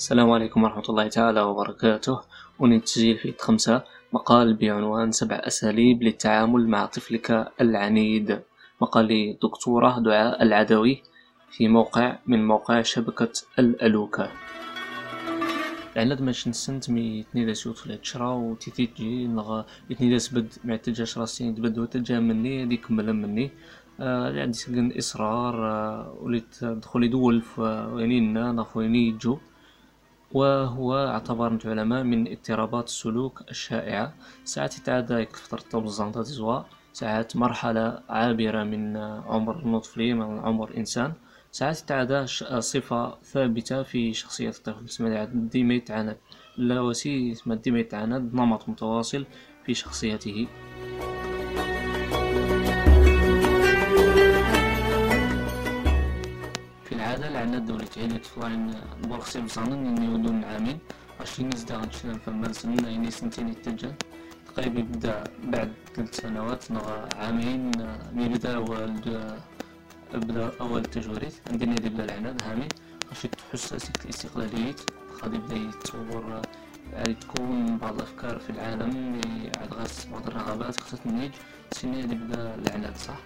السلام عليكم ورحمة الله تعالى وبركاته. تسجيل في خمسة مقال بعنوان سبع أساليب للتعامل مع طفلك العنيد. مقال دكتورة دعاء العدوي في موقع من موقع شبكة الألوكة العناد ماش نسنت مي تنيداس يوت في العشرة و تيتيجي نغ يتنيداس بد مع تجاش راسين تبد وتجا مني هادي كمل مني. آه عندي سكن إصرار آه وليت دخل يدول في وينينا نغ ويني يجو. وهو اعتبر العلماء من اضطرابات السلوك الشائعة. ساعات يتعدى التوزن زوا ساعات مرحلة عابرة من عمر الطفل من عمر إنسان. ساعات يتعدى صفة ثابتة في شخصية الطفل تسمى ديما يتعاند لا وسي ديما يتعاند نمط متواصل في شخصيته. يعني تفوان بورخسي بصانن إني ودون عامين عشرين نزدا غنشنا فما سنة يعني سنتين يتجا تقريبا يبدأ بعد ثلاث سنوات نغا عامين مي بدا أول بدا أول تجويريت عندنا اللي بدا العناد هامي باش تحس أسيك الاستقلالية غادي يبدأ يتطور غادي تكون بعض الأفكار في العالم عاد غاس بعض الرغبات خصها تنيج سيني اللي بدا العناد صح؟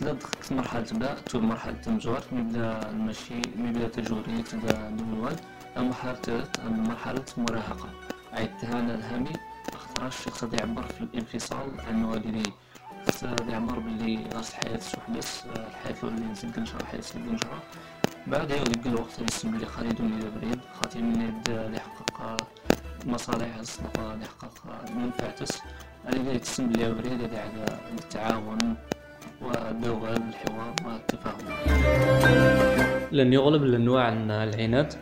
لا دخلت مرحلة بدا تو مرحلة تمزور نبدا المشي نبدا تجوري تبدا دولوال مرحلة مرحلة مراهقة. عيدتها أنا الهامي اختراش الشخص يعبر في الانفصال عن والديه يعبر باللي غاس الحياة بس الحياة اللي نزيد نشرح الحياة نزيد نشرح بعد يعود يبقى الوقت اللي يسمى لي خالد ولي بريد خاطر من يبدا يحقق مصالح الصدقة يحقق منفعتس اللي يتسم لي بريد هذا التعاون واللغة الحوار والتفاهم لن يغلب الأنواع العناد.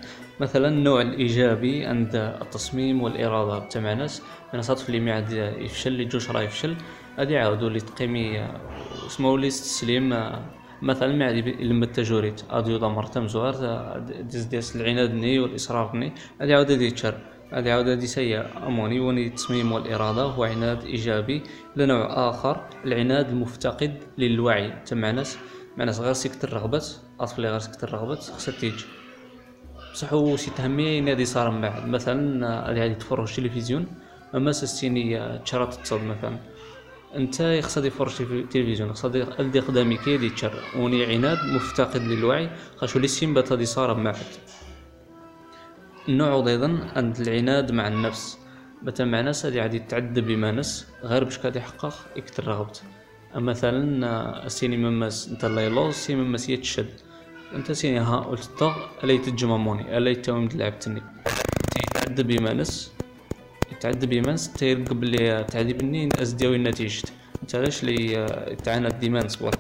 مثلا النوع الإيجابي عند التصميم والإرادة بتاع ناس أنا صادف اللي معد يفشل اللي جوش راه يفشل. غادي يعاودوا لي تقيمي اسمه لي تسليم مثلا معد لما التجوريت. غادي يضمر تمزوار ديز ديس العناد ني والإصرار ني غادي يعاود يتشر هذه عودة سيئة أموني وني التصميم والإرادة هو عناد إيجابي لنوع آخر العناد المفتقد للوعي. تمع ناس مع ناس غير سكت الرغبة أطفال غير سكت الرغبة خصها تيجي بصح هو شي تهمية نادي صار من بعد. مثلا غادي تفرج التلفزيون أما سستيني تشرط تصد مثلا. أنت خصها يفرج في التلفزيون خصها الدي قدامي كي دي تشر وني عناد مفتقد للوعي خاش لي سيمبا دي صار من النوع أيضا عند العناد مع النفس. مثلا مع ناس هذه عادي تعذب بما نس غير باش كاد يحقق رغبت مثلا سيني ممس أنت الله يلوز سيني ممس يتشد أنت سيني ها قلت ألا يتجمموني ألا يتوم لعبتني يتعذب بما نس يتعذب بما نس تيرقب بلي تعذيبني ازديوي النتيجة. أنت علاش لي تعاند ديمانس برك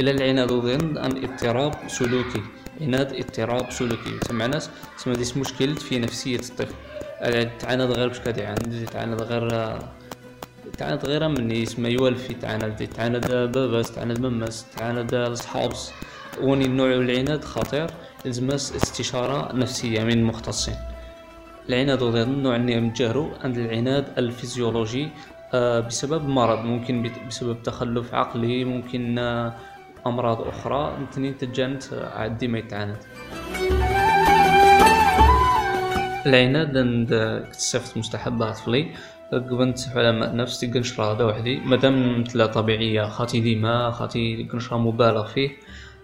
إلى العناد ضمن أن اضطراب سلوكي. عناد اضطراب سلوكي تسمع ناس تسمى ديس مشكل في نفسية الطفل. تعاند غير باش كتعاند تعاند غير تعاند غير من يسمى يوالفي تعاند تعاند باباس تعاند مماس تعاند لصحابس وني النوع العناد؟ خطير. لازم استشارة نفسية من مختصين. العناد غير النوع اللي نتجاهلو عند العناد الفيزيولوجي آه، بسبب مرض. ممكن بسبب تخلف عقلي ممكن أمراض أخرى مثلا تجانت عندي ما يتعاند. العناد عند اكتشفت مستحبات فلي قبنت علماء نفس قنشرة هذا وحدي. مادام مثلا طبيعية خاطي ديما خاطي قنشرة مبالغ فيه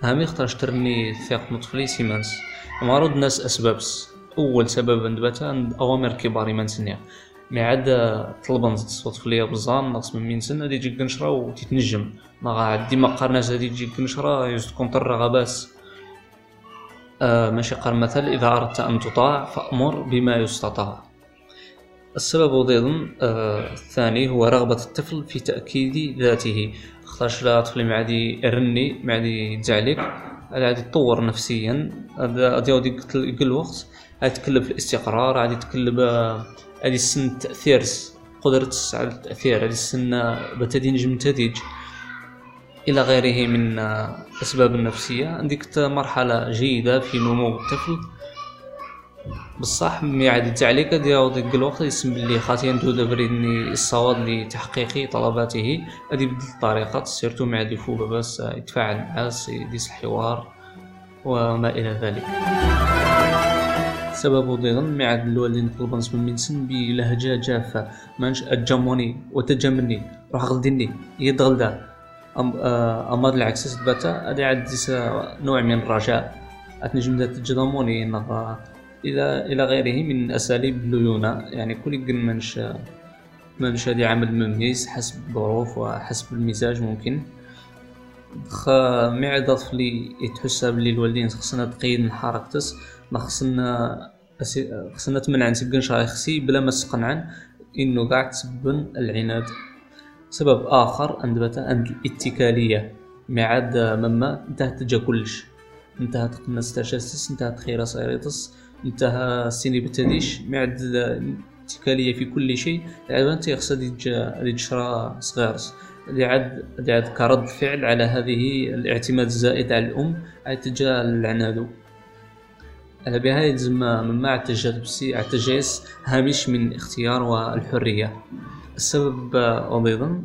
هامي اختار شترني ثيق مطفلي سيمانس. معروض الناس أسبابس. أول سبب عند باتا عند أوامر كبار من سنيا مي عاد طلبن صوت فليا بزان ناقص من مين سنة دي تجي قنشرة وتتنجم ما ديما قارناش هادي تجي قنشرة يجوز تكون طر باس آه ماشي قال مثل إذا أردت أن تطاع فأمر بما يستطاع. السبب أيضا آه الثاني هو رغبة الطفل في تأكيد ذاته. خاطرش لا طفل ما عادي يرني ما عادي يتزعلك عادي يتطور نفسيا. غادي يقول الوقت عادي يتكلم في الاستقرار عادي يتكلم هذه السن تأثير قدرة على التأثير هذه السن بتدي نجم تديج إلى غيره من الأسباب النفسية عندك مرحلة جيدة في نمو الطفل. بصح مي عاد تعليك ديال ديك الوقت يسم بلي خاطي ندو دبريني الصواب لتحقيق طلباته. هذه بدل الطريقة سيرتو مع ديفو بس يتفاعل معاه يديس الحوار وما إلى ذلك. سبب ضيغن معاد الوالدين طلبان من سن بلهجة جافة. مانش أجموني وتجمني روح غلدني يدغلدا أم آه، أمر العكس تباتا هذا عاد نوع من الرجاء. أتنجم ذات تجضموني إلى إلى غيره من أساليب الليونة يعني كل منش منش هذه عمل مميز حسب الظروف وحسب المزاج ممكن. خ معد طفلي يتحسب بلي الوالدين خصنا تقيد حركتس خصنا خصنا تمنع نسقن شراي خسي بلا ما تقنعن انه قاع تسبن العناد. سبب آخر عند عند الاتكالية ما عاد مما انتهت تجا كلش. انتهت قناص تاشاسس انتهت خيرا سيريتس انتهى السيني بتديش ما عاد اتكاليه في كل شيء لعبا انت خصها ديج شرا اللي عاد كرد فعل على هذه الاعتماد الزائد على الأم عاد تجا العنادو على بها يلزم مما اعتجاد بسي اعتجاز هامش من الاختيار والحرية. السبب أيضا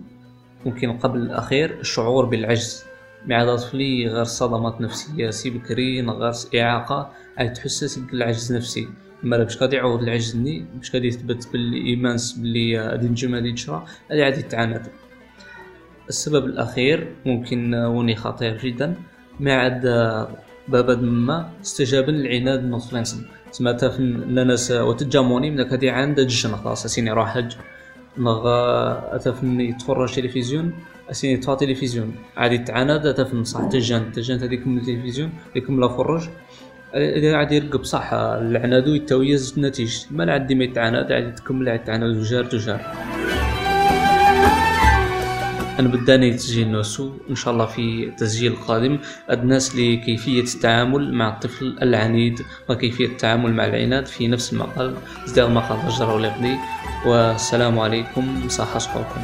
ممكن قبل الأخير الشعور بالعجز. مع طفلي غير صدمات نفسية سي بكري غير إعاقة عاد تحسس بالعجز نفسي مالا باش غادي يعوض العجز ني باش غادي يثبت بالايمان بلي غادي نجم غادي نشرى هادي عاد يتعاند السبب الأخير ممكن وني خطير جدا. ما عاد بابا ما استجابا للعناد نوصلنسن تسمى تافن ناس وتجاموني من هادي عند جن خلاص أسيني راح حج. نغ اتفن يتفرج تلفزيون. أسيني تفا تلفزيون. عادي تعاند اتفن صح. تجان. تجان هذيك من التلفزيون. هذيك لا فرج. إذا عاد يرقب صح. العنادو يتويز النتيجة ما عاد ديما يتعاند عاد تكمل عاد تعاند وجار. تجار أنا بداني تسجيل نوسو إن شاء الله في تسجيل قادم. أدناس لكيفية التعامل مع الطفل العنيد وكيفية التعامل مع العناد في نفس المقال. ازداد مقال أجر والسلام عليكم صحة صحوكم.